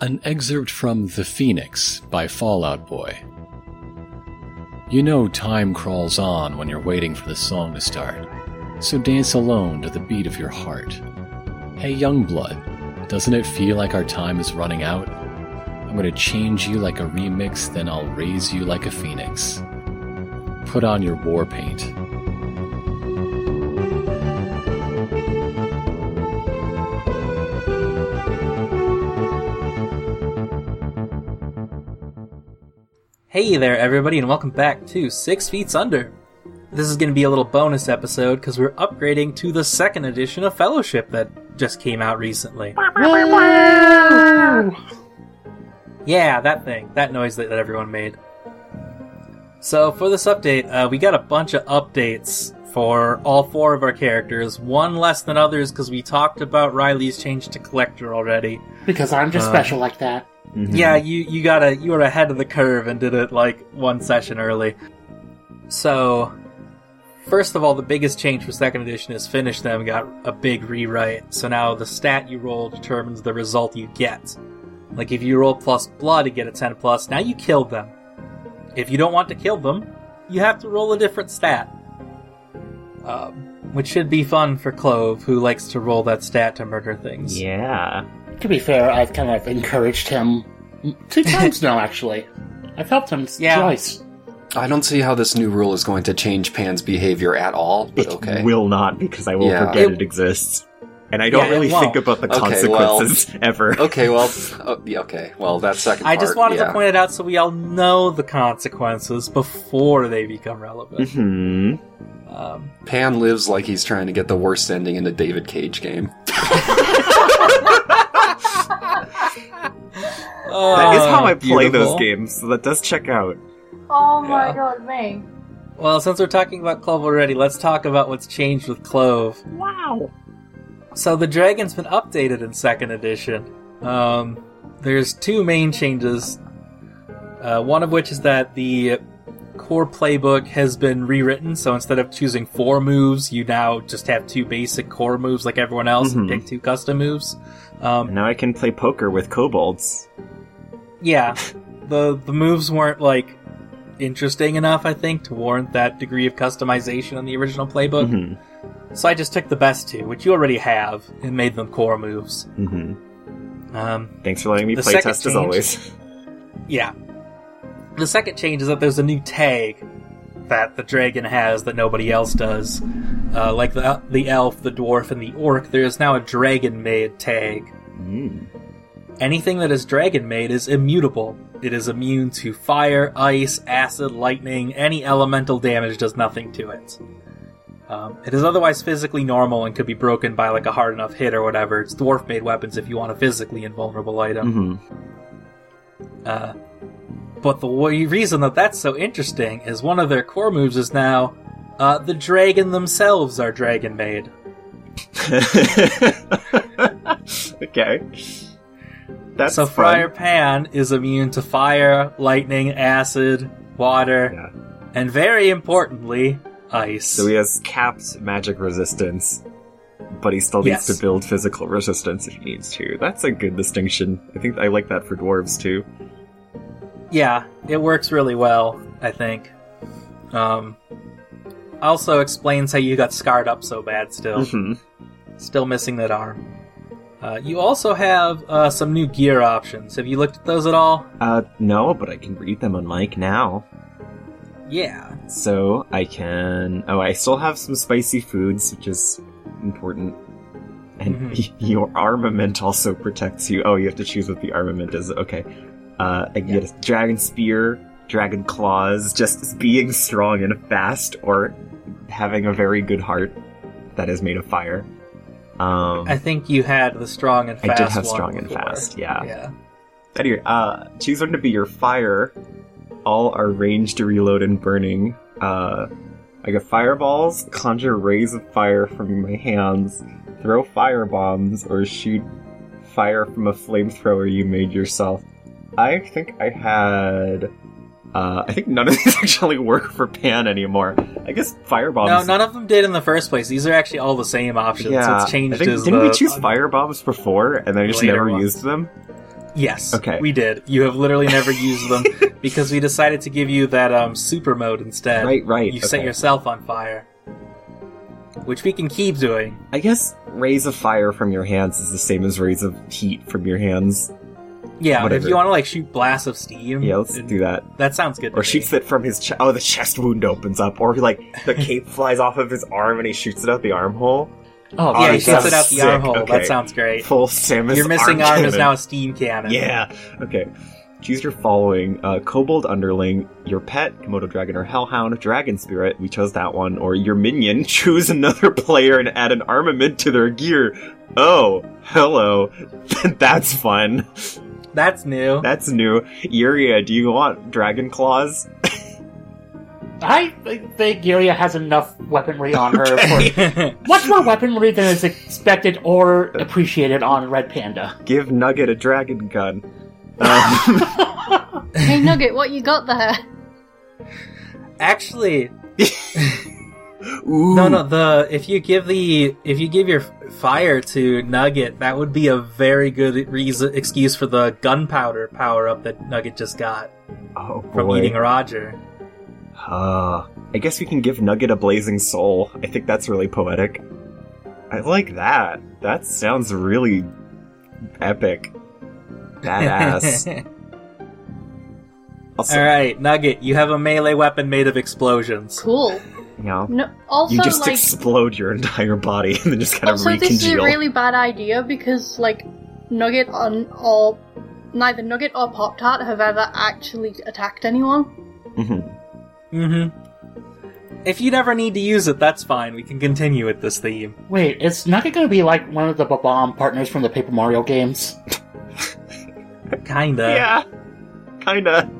An excerpt from The Phoenix by Fall Out Boy. You know time crawls on when you're waiting for the song to start, so dance alone to the beat of your heart. Hey, young blood, doesn't it feel like our time is running out? I'm gonna change you like a remix, then I'll raise you like a phoenix. Put on your war paint. Hey there, everybody, and welcome back to Six Feet Under. This is going to be a little bonus episode because we're upgrading to the second edition of Fellowship that just came out recently. Yeah, that thing, that noise that, that everyone made. So, for this update, uh, we got a bunch of updates for all four of our characters, one less than others because we talked about Riley's change to Collector already. Because I'm just Uh, special like that. Yeah, you you got to you were ahead of the curve and did it like one session early. So, first of all, the biggest change for second edition is finish them got a big rewrite. So now the stat you roll determines the result you get. Like if you roll plus blood to get a 10 plus, now you killed them. If you don't want to kill them, you have to roll a different stat. Um, which should be fun for Clove, who likes to roll that stat to murder things. Yeah. To be fair, I've kind of encouraged him two times now, actually. I've helped him Yeah. twice. I don't see how this new rule is going to change Pan's behavior at all, but It okay. will not because I will Yeah. forget It- it, exists. And I don't Yeah, really won't. think about the Okay, well- consequences ever. Okay, well, oh, okay, well, that second I part, just wanted yeah. to point it out so we all know the consequences before they become relevant. hmm Um, Pan lives like he's trying to get the worst ending in a David Cage game. That is how I play Oh, beautiful. those games, so that does check out. Oh my Yeah. god, me. Well, since we're talking about Clove already, let's talk about what's changed with Clove. Wow. So the dragon's been updated in second edition. Um, there's two main changes. Uh, one of which is that the core playbook has been rewritten, so instead of choosing four moves, you now just have two basic core moves like everyone else and Mhm. pick two custom moves. Um, now I can play poker with kobolds. Yeah, the the moves weren't like interesting enough, I think, to warrant that degree of customization in the original playbook. hmm So I just took the best two, which you already have, and made them core moves. hmm Um, Thanks for letting me play test as always. yeah. The second change is that there's a new tag that the dragon has that nobody else does. Uh, like the the elf, the dwarf, and the orc, there is now a dragon made tag. Mm. Anything that is dragon made is immutable. It is immune to fire, ice, acid, lightning, any elemental damage does nothing to it. Um, it is otherwise physically normal and could be broken by like a hard enough hit or whatever. It's dwarf made weapons if you want a physically invulnerable item. hmm Uh, but the way, reason that that's so interesting is one of their core moves is now uh, the dragon themselves are dragon made. okay. That's so fun. Friar Pan is immune to fire, lightning, acid, water, Yeah. and very importantly, ice. So he has capped magic resistance, but he still needs Yes. to build physical resistance if he needs to. That's a good distinction. I think I like that for dwarves too. yeah, it works really well, I think. Um, also explains how you got scarred up so bad still. hmm Still missing that arm. Uh, you also have uh, some new gear options. Have you looked at those at all? Uh, no, but I can read them on mic now. Yeah. So I can. Oh, I still have some spicy foods, which is important. And Mhm. your armament also protects you. Oh, you have to choose what the armament is. Okay. Uh, I can Yeah. get a dragon spear, dragon claws, just as being strong and fast, or having a very good heart that is made of fire. Um, I think you had the strong and fast. I did have strong and before. fast, yeah. Yeah. Anyway, uh, choose one to be your fire. All are ranged, to reload, and burning. Uh, I get fireballs, conjure rays of fire from my hands, throw fire bombs, or shoot fire from a flamethrower you made yourself. I think I had. Uh, I think none of these actually work for Pan anymore. I guess fire bombs. No, none of them did in the first place. These are actually all the same options. Yeah, What's changed I think, is didn't the, we choose fire bombs before, and then I just never ones. used them? Yes. Okay. We did. You have literally never used them because we decided to give you that um super mode instead. Right, right. You set yourself on fire. Which we can keep doing. I guess rays of fire from your hands is the same as rays of heat from your hands. Yeah, Whatever. if you want to like shoot blasts of steam. Yeah, let's do that. That sounds good. Or me. shoots it from his chest. Oh, the chest wound opens up. Or like the cape flies off of his arm and he shoots it out the armhole. Oh, Yeah, he shoots it out the armhole. Okay. That sounds great. Full Samus. Your missing arm, is now a steam cannon. Yeah. Okay. Choose your following: uh, Kobold Underling, your pet, Komodo Dragon or Hellhound, Dragon Spirit. We chose that one. Or your minion. Choose another player and add an armament to their gear. Oh, hello. That's fun. That's new. That's new. Yuria, do you want Dragon Claws? I think Yuria has enough weaponry on her Okay. for much more weaponry than is expected or appreciated on Red Panda. Give Nugget a dragon gun. Um, Hey Nugget, what you got there? Actually, ooh. no, no. The if you give the if you give your fire to Nugget, that would be a very good reason excuse for the gunpowder power up that Nugget just got Oh from eating Roger. Uh, I guess we can give Nugget a blazing soul. I think that's really poetic. I like that. That sounds really epic. Badass. also, All right, Nugget, you have a melee weapon made of explosions. Cool. You know, No, also you just like explode your entire body and then just kind of also this is a really bad idea because like Nugget on or neither Nugget or Pop Tart have ever actually attacked anyone. Mhm. Mm-hmm. If you never need to use it, that's fine. We can continue with this theme. Wait, is Nugget gonna be like one of the bomb partners from the Paper Mario games? Kinda. yeah, kinda.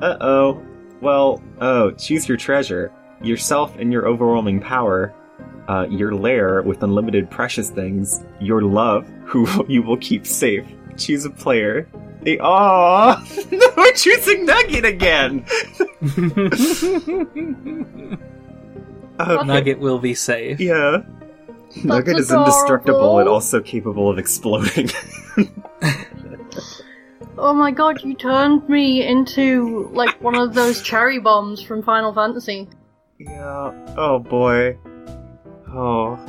Uh oh. Well, oh, choose your treasure. Yourself and your overwhelming power. Uh, your lair with unlimited precious things. Your love, who you will keep safe. Choose a player. They, Aww! no, we're choosing Nugget again! Okay, Nugget will be safe. Yeah. Nugget is indestructible and also capable of exploding. Oh my god, you turned me into like one of those cherry bombs from Final Fantasy. Yeah. Oh boy. Oh.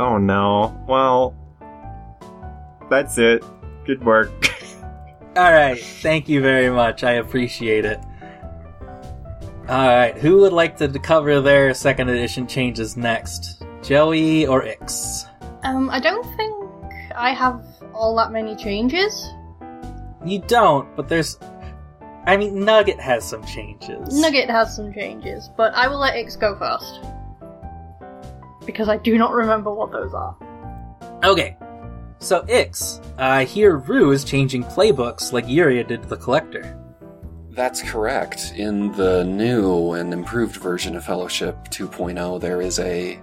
Oh no. Well. That's it. Good work. Alright, thank you very much. I appreciate it. Alright, who would like to cover their second edition changes next? Joey or Ix? Um, I don't think I have all that many changes. You don't, but there's. I mean, Nugget has some changes. Nugget has some changes, but I will let Ix go first. Because I do not remember what those are. Okay. So, Ix, I hear Rue is changing playbooks like Yuria did to the Collector. That's correct. In the new and improved version of Fellowship 2.0, there is a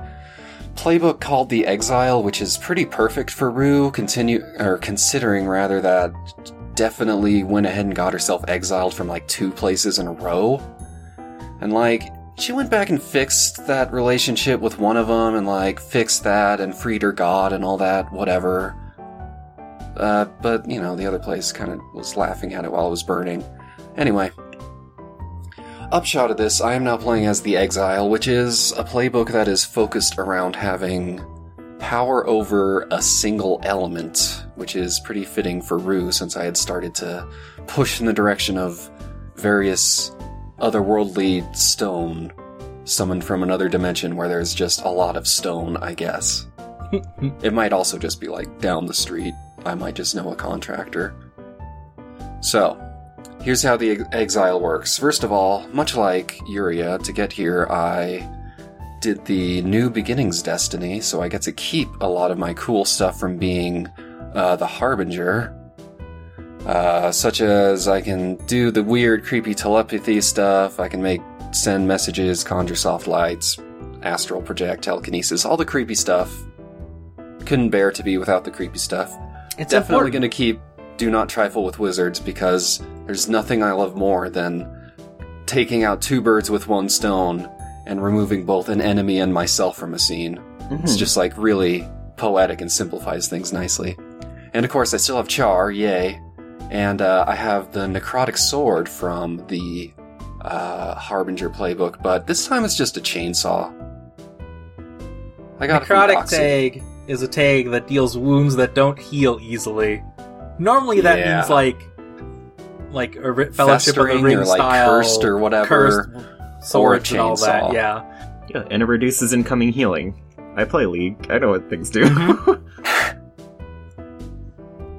playbook called The Exile, which is pretty perfect for Rue, continue or considering rather that definitely went ahead and got herself exiled from like two places in a row. And like she went back and fixed that relationship with one of them and like fixed that and freed her god and all that whatever. Uh, but you know, the other place kind of was laughing at it while it was burning. Anyway, upshot of this, I am now playing as the Exile, which is a playbook that is focused around having power over a single element, which is pretty fitting for Rue since I had started to push in the direction of various otherworldly stone summoned from another dimension where there's just a lot of stone, I guess. it might also just be like down the street. I might just know a contractor. So, Here's how the ex- exile works. First of all, much like Yuria, to get here, I did the New Beginnings Destiny, so I get to keep a lot of my cool stuff from being uh, the Harbinger. Uh, such as I can do the weird, creepy telepathy stuff, I can make send messages, conjure soft lights, astral project, telekinesis, all the creepy stuff. Couldn't bear to be without the creepy stuff It's definitely going to keep do not trifle with wizards because there's nothing I love more than taking out two birds with one stone and removing both an enemy and myself from a scene. It's just like really poetic and simplifies things nicely. And of course, I still have Char, yay. And uh, I have the Necrotic Sword from the uh, Harbinger playbook, but this time it's just a chainsaw. I got it from Necrotic Doxy. tag is a tag that deals wounds that don't heal easily. Normally, that Yeah. means like, like a ri- Fellowship of the Ring or, like, style, cursed or whatever, cursed swords and all that. chainsaw. Yeah, Yeah, and it reduces incoming healing. I play League. I know what things do.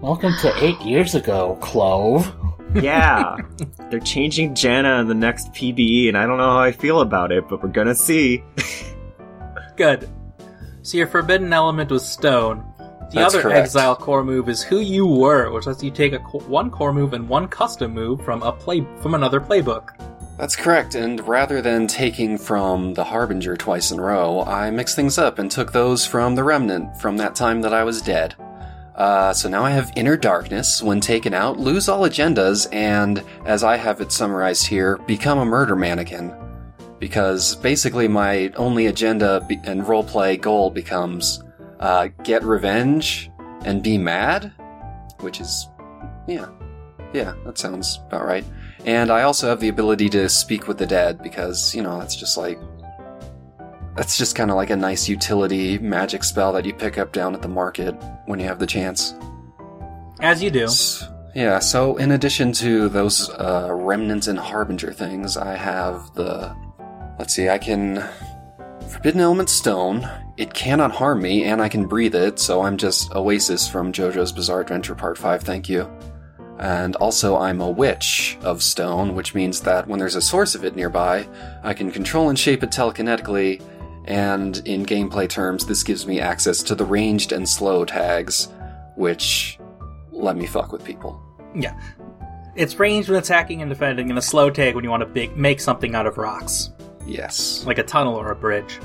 Welcome to eight years ago, Clove. yeah. They're changing Janna in the next PBE, and I don't know how I feel about it, but we're gonna see. good. So your forbidden element was stone. The That's other correct. exile core move is who you were, which lets you take a co- one core move and one custom move from a play from another playbook. That's correct, and rather than taking from the Harbinger twice in a row, I mixed things up and took those from the Remnant from that time that I was dead. Uh, so now I have Inner Darkness, when taken out, lose all agendas, and, as I have it summarized here, become a murder mannequin. Because basically my only agenda be- and roleplay goal becomes uh, get revenge and be mad, which is, yeah, yeah, that sounds about right. And I also have the ability to speak with the dead because, you know, that's just like. That's just kind of like a nice utility magic spell that you pick up down at the market when you have the chance. As you do. S- Yeah, so in addition to those uh, Remnant and Harbinger things, I have the. Let's see, I can. Forbidden Element Stone. It cannot harm me, and I can breathe it, so I'm just Oasis from JoJo's Bizarre Adventure Part 5, thank you. And also, I'm a witch of stone, which means that when there's a source of it nearby, I can control and shape it telekinetically, and in gameplay terms, this gives me access to the ranged and slow tags, which let me fuck with people. Yeah. It's ranged when attacking and defending, and a slow tag when you want to big, make something out of rocks, Yes. like a tunnel or a bridge,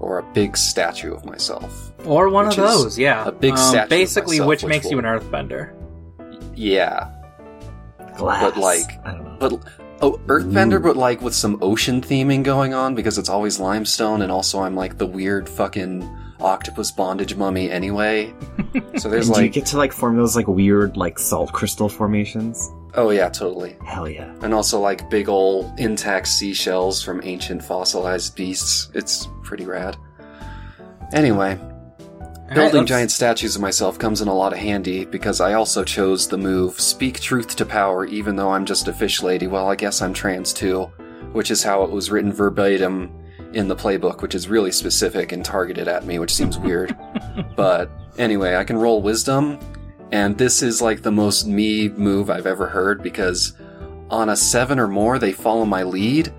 Or a big statue of myself. or one of those. Yeah, a big Um, statue of Basically, myself, which which makes you will- an earthbender. Yeah. Glass. But, like- I don't know. But oh, Earthbender, but like with some ocean theming going on because it's always limestone, and also I'm like the weird fucking octopus bondage mummy anyway. So there's and do you get to like form those like weird like salt crystal formations? oh yeah, totally. Hell yeah. And also like big ol' intact seashells from ancient fossilized beasts. It's pretty rad. Anyway, Right, Building let's- giant statues of myself comes in a lot of handy because I also chose the move Speak Truth to Power even though I'm just a fish lady. Well, I guess I'm trans too, which is how it was written verbatim in the playbook, which is really specific and targeted at me, which seems weird. but anyway, I can roll wisdom, and this is like the most me move I've ever heard because on a 7 or more, they follow my lead,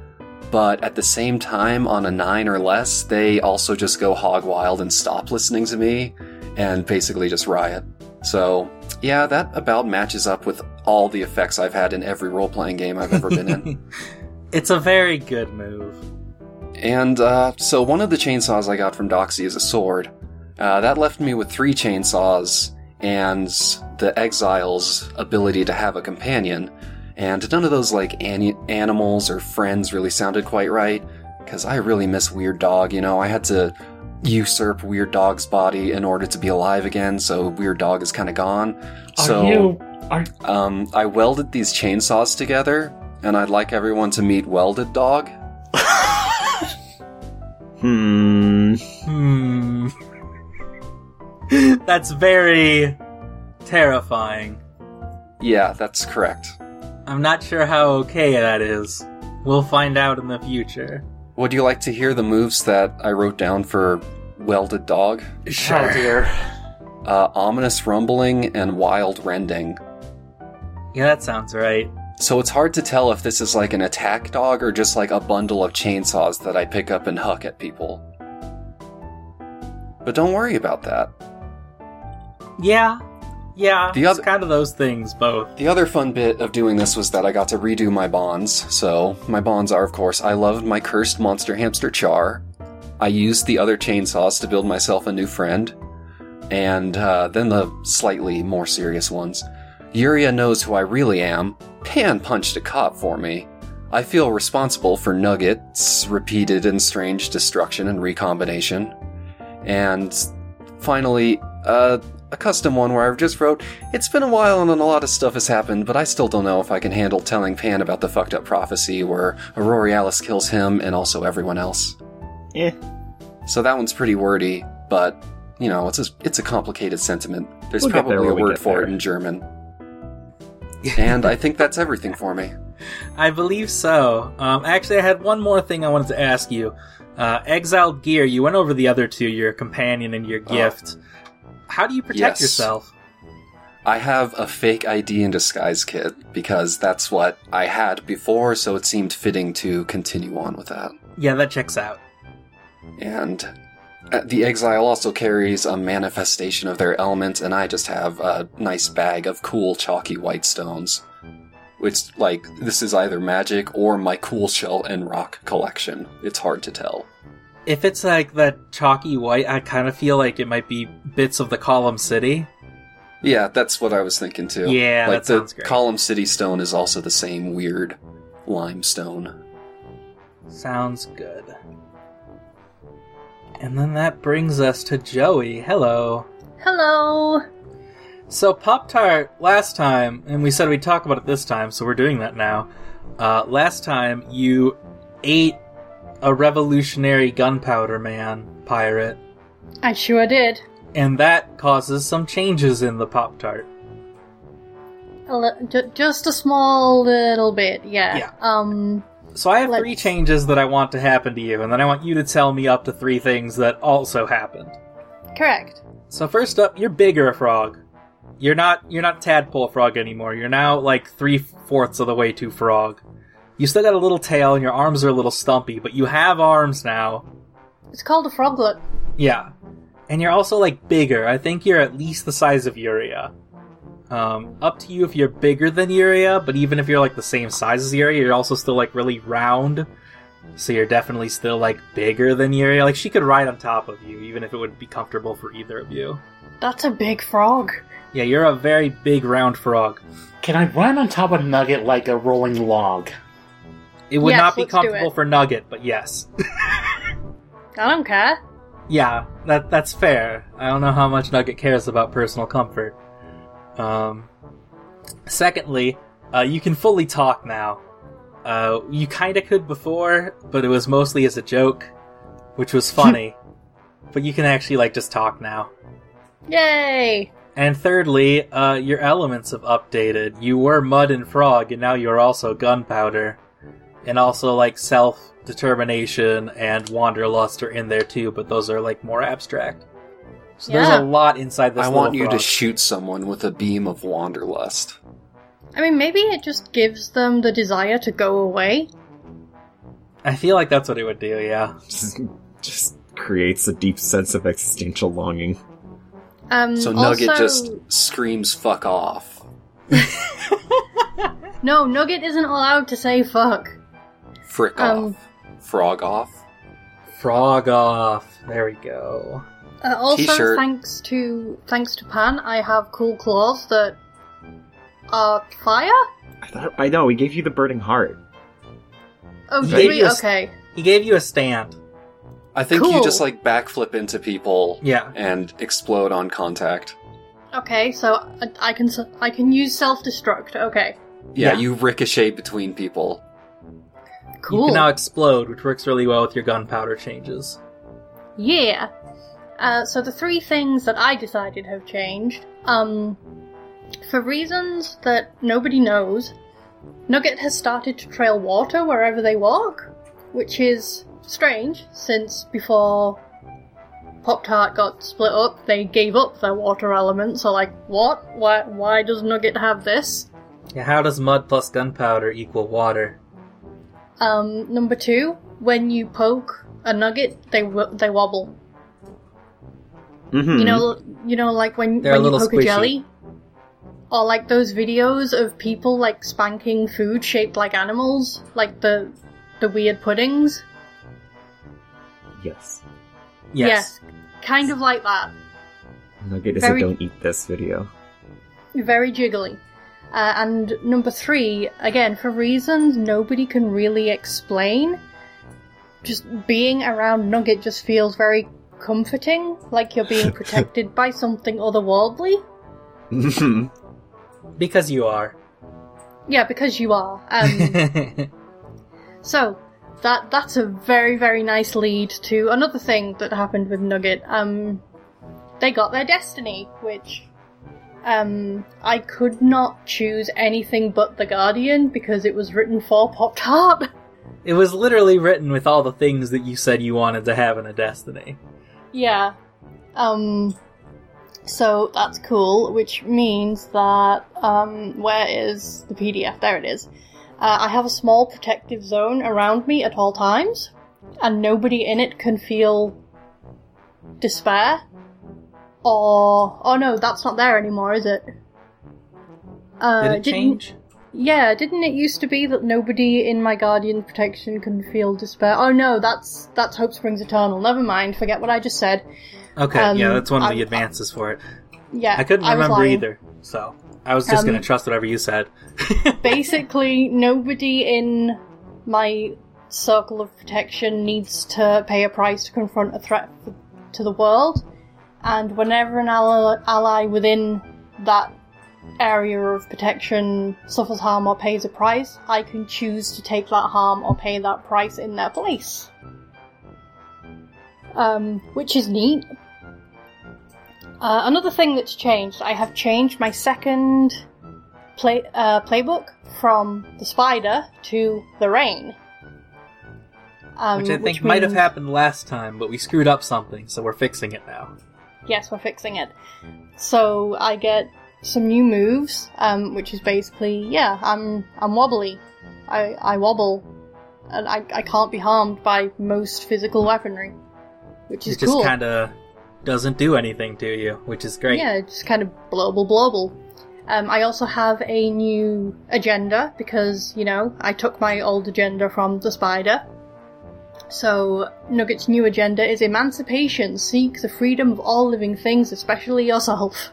but at the same time, on a 9 or less, they also just go hog wild and stop listening to me and basically just riot. So, yeah, that about matches up with all the effects I've had in every role playing game I've ever been in. It's a very good move. And uh, so one of the chainsaws I got from Doxy is a sword. Uh, that left me with three chainsaws and the exile's ability to have a companion. And none of those like ani- animals or friends really sounded quite right. Because I really miss Weird Dog. You know, I had to usurp Weird Dog's body in order to be alive again. So Weird Dog is kind of gone. Are so you? Are um, I welded these chainsaws together, and I'd like everyone to meet Welded Dog. Hmm. Hmm. That's very terrifying. Yeah, that's correct. I'm not sure how okay that is. We'll find out in the future. Would you like to hear the moves that I wrote down for Welded Dog? oh dear. Uh, ominous Rumbling and Wild Rending. Yeah, that sounds right. So it's hard to tell if this is like an attack dog or just like a bundle of chainsaws that I pick up and huck at people. But don't worry about that. Yeah. Yeah. The it's other- kind of those things, both. The other fun bit of doing this was that I got to redo my bonds. So, my bonds are, of course, I loved my cursed monster hamster Char. I used the other chainsaws to build myself a new friend. And uh, then the slightly more serious ones. Yuria knows who I really am. Pan punched a cop for me. I feel responsible for Nugget's repeated and strange destruction and recombination. And finally, uh, a custom one where I've just wrote, It's been a while and a lot of stuff has happened, but I still don't know if I can handle telling Pan about the fucked up prophecy where Aurorialis kills him and also everyone else. Eh. So that one's pretty wordy, but, you know, it's a, it's a complicated sentiment. There's We'll probably a word for it in German. and I think that's everything for me. I believe so. Um, actually, I had one more thing I wanted to ask you. Uh, Exiled Gear, you went over the other two, your companion and your Oh. How do you protect Yes. yourself? I have a fake ID and disguise kit because that's what I had before, so it seemed fitting to continue on with that. Yeah, that checks out. And uh, the exile also carries a manifestation of their element, and I just have a nice bag of cool chalky white stones. Which, like, this is either magic or my cool shell and rock collection. It's hard to tell. If it's like that chalky white, I kind of feel like it might be bits of the Column City. Yeah, that's what I was thinking too. Yeah, like that the sounds great. Column City stone is also the same weird limestone. Sounds good. And then that brings us to Joey. Hello. Hello. So Pop Tart last time, and we said we'd talk about it this time, so we're doing that now. Uh, last time you ate a revolutionary gunpowder man pirate, I sure did. and that causes some changes in the Pop Tart. Li- ju- just a small little bit, yeah. Yeah. Um, So I have Let's- three changes that I want to happen to you, and then I want you to tell me up to three things that also happened. correct. So first up, you're bigger a frog. You're not you're not tadpole frog anymore. You're now like three fourths of the way to frog. You still got a little tail and your arms are a little stumpy, but you have arms now. It's called a froglet. Yeah. And you're also like bigger. I think you're at least the size of Yuria. Um, up to you if you're bigger than Yuria, but even if you're like the same size as Yuria, you're also still like really round. So you're definitely still like bigger than Yuria. Like she could ride on top of you, even if it would be comfortable for either of you. That's a big frog. Yeah, you're a very big round frog. Can I run on top of Nugget like a rolling log? It would Yes, not be comfortable for Nugget, but yes. I don't care. yeah, that that's fair. I don't know how much Nugget cares about personal comfort. Um, secondly, uh, you can fully talk now. Uh, you kinda could before, but it was mostly as a joke, which was funny. but you can actually like just talk now. Yay! And thirdly, uh, your elements have updated. You were mud and frog, and now you're also gunpowder. And also, like, self determination and wanderlust are in there too, but those are, like, more abstract. So Yeah. there's a lot inside this I want you to shoot someone with a beam of wanderlust. I mean, maybe it just gives them the desire to go away. I feel like that's what it would do, yeah. Just, just creates a deep sense of existential longing. Um, So Nugget also- just screams "fuck off." No, Nugget isn't allowed to say fuck. Frick Um, off. Frog off. Frog off. There we go. Uh, also, T-shirt. thanks to thanks to Pan, I have cool claws that are fire. I thought I know we gave you the burning heart. Oh, He did gave we? Okay. He gave you a stand. I think you just like backflip into people Yeah. and explode on contact. Okay, so I, I can s- I can use self destruct. Okay, Yeah, Yeah. you ricochet between people. You can now explode, which works really well with your gunpowder changes. Yeah. Uh, so the three things that I decided have changed, um, for reasons that nobody knows, Nugget has started to trail water wherever they walk, which is strange since before Pop Tart got split up, they gave up their water element. So like, what? Why? Why does Nugget have this? Yeah, how does mud plus gunpowder equal water? Um, number two, when you poke a nugget, they they wobble. Mm-hmm. You know, you know, like when They're when you poke a jelly, or like those videos of people like spanking food shaped like animals, like the the weird puddings. yes. Yes. kind of like that. Nugget is Very- a don't eat this video. Very jiggly. Uh, and number three, again, for reasons nobody can really explain, just being around Nugget just feels very comforting, like you're being protected by something otherworldly. Because you are. Yeah, because you are. Um, so that that's a very very nice lead to another thing that happened with Nugget. Um, they got their destiny, which um, I could not choose anything but the Guardian because it was written for Pop Tart. it was literally written with all the things that you said you wanted to have in a Destiny. Yeah. Um so that's cool, which means that um where is the PDF? There it is. Uh, I have a small protective zone around me at all times, and nobody in it can feel despair. Or oh no, that's not there anymore, is it? Uh, Did it didn't- change? Yeah, didn't it used to be that nobody in my guardian protection can feel despair? Oh no, that's that's Hope Springs Eternal. Never mind, forget what I just said. Okay, um, yeah, that's one of I- the advances for it. Yeah, I couldn't remember lying. either, so I was just Um, gonna trust whatever you said. Basically, nobody in my circle of protection needs to pay a price to confront a threat to the world, and whenever an ally, ally within that area of protection suffers harm or pays a price, I can choose to take that harm or pay that price in their place. Um, which is neat. Uh, another thing that's changed, I have changed my second play uh, playbook from the spider to the rain. Um, which I think might have happened last time, but we screwed up something, so we're fixing it now. Yes, we're fixing it. So I get some new moves, um, which is basically yeah, I'm I'm wobbly. I I wobble, and I I can't be harmed by most physical weaponry, which is It just cool. kind of doesn't do anything to you, which is great. Yeah, just kind of blobble blobble. Um, I also have a new agenda because, you know, I took my old agenda from the spider. So, Nugget's new agenda is emancipation. Seek the freedom of all living things, especially yourself.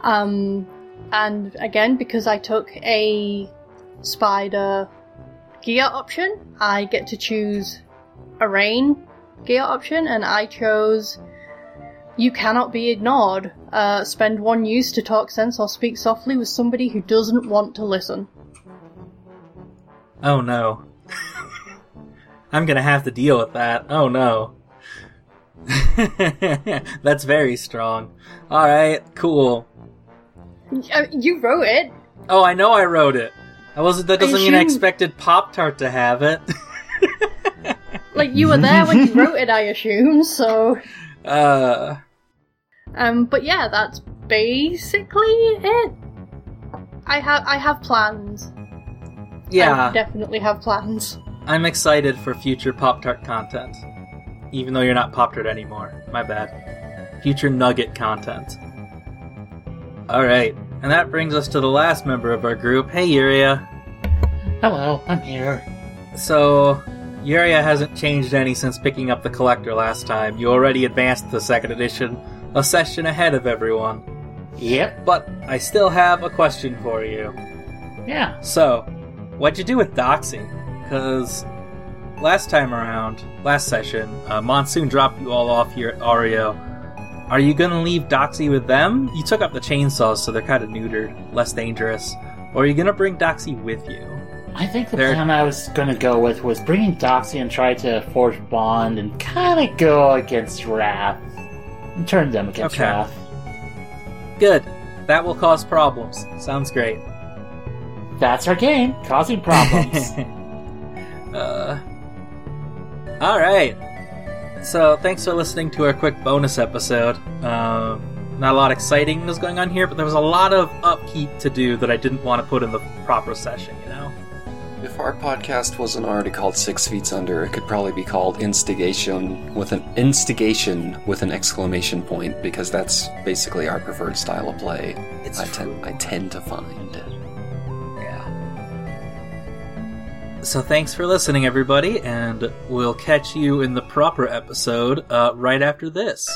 Um, and again, because I took a spider gear option, I get to choose a rain gear option, and I chose you cannot be ignored. Uh, spend one use to talk sense or speak softly with somebody who doesn't want to listen. Oh no. I'm gonna have to deal with that. Oh no. That's very strong. Alright, cool. Uh, you wrote it. Oh, I know I wrote it. I wasn't. That doesn't mean I expected Pop Tart to have it. Like you were there when you wrote it, I assume. So, uh, um, but yeah, that's basically it. I have I have plans. I yeah, definitely have plans. I'm excited for future Pop Tart content. Even though you're not Pop Tart anymore. My bad. Future Nugget content. Alright, and that brings us to the last member of our group. Hey, Yuria. Hello, I'm here. So, Yuria hasn't changed any since picking up the collector last time. You already advanced the second edition, a session ahead of everyone. Yep. But I still have a question for you. Yeah. So, what'd you do with Doxy? Because last time around, last session, uh, Monsoon dropped you all off here at Ario. Are you gonna leave Doxy with them? You took up the chainsaws, so they're kind of neutered, less dangerous. Or are you gonna bring Doxy with you? I think the There- plan I was going to go with was bringing Doxy and try to forge bond and kind of go against Wrath. And turn them against Okay. Wrath. Good. That will cause problems. Sounds great. That's our game, causing problems. uh, all right. So thanks for listening to our quick bonus episode. Um, not a lot exciting was going on here, but there was a lot of upkeep to do that I didn't want to put in the proper session. You know. If our podcast wasn't already called Six Feet Under, it could probably be called Instigation with an instigation with an exclamation point because that's basically our preferred style of play. It's I tend I tend to find. So thanks for listening, everybody, and we'll catch you in the proper episode uh, right after this.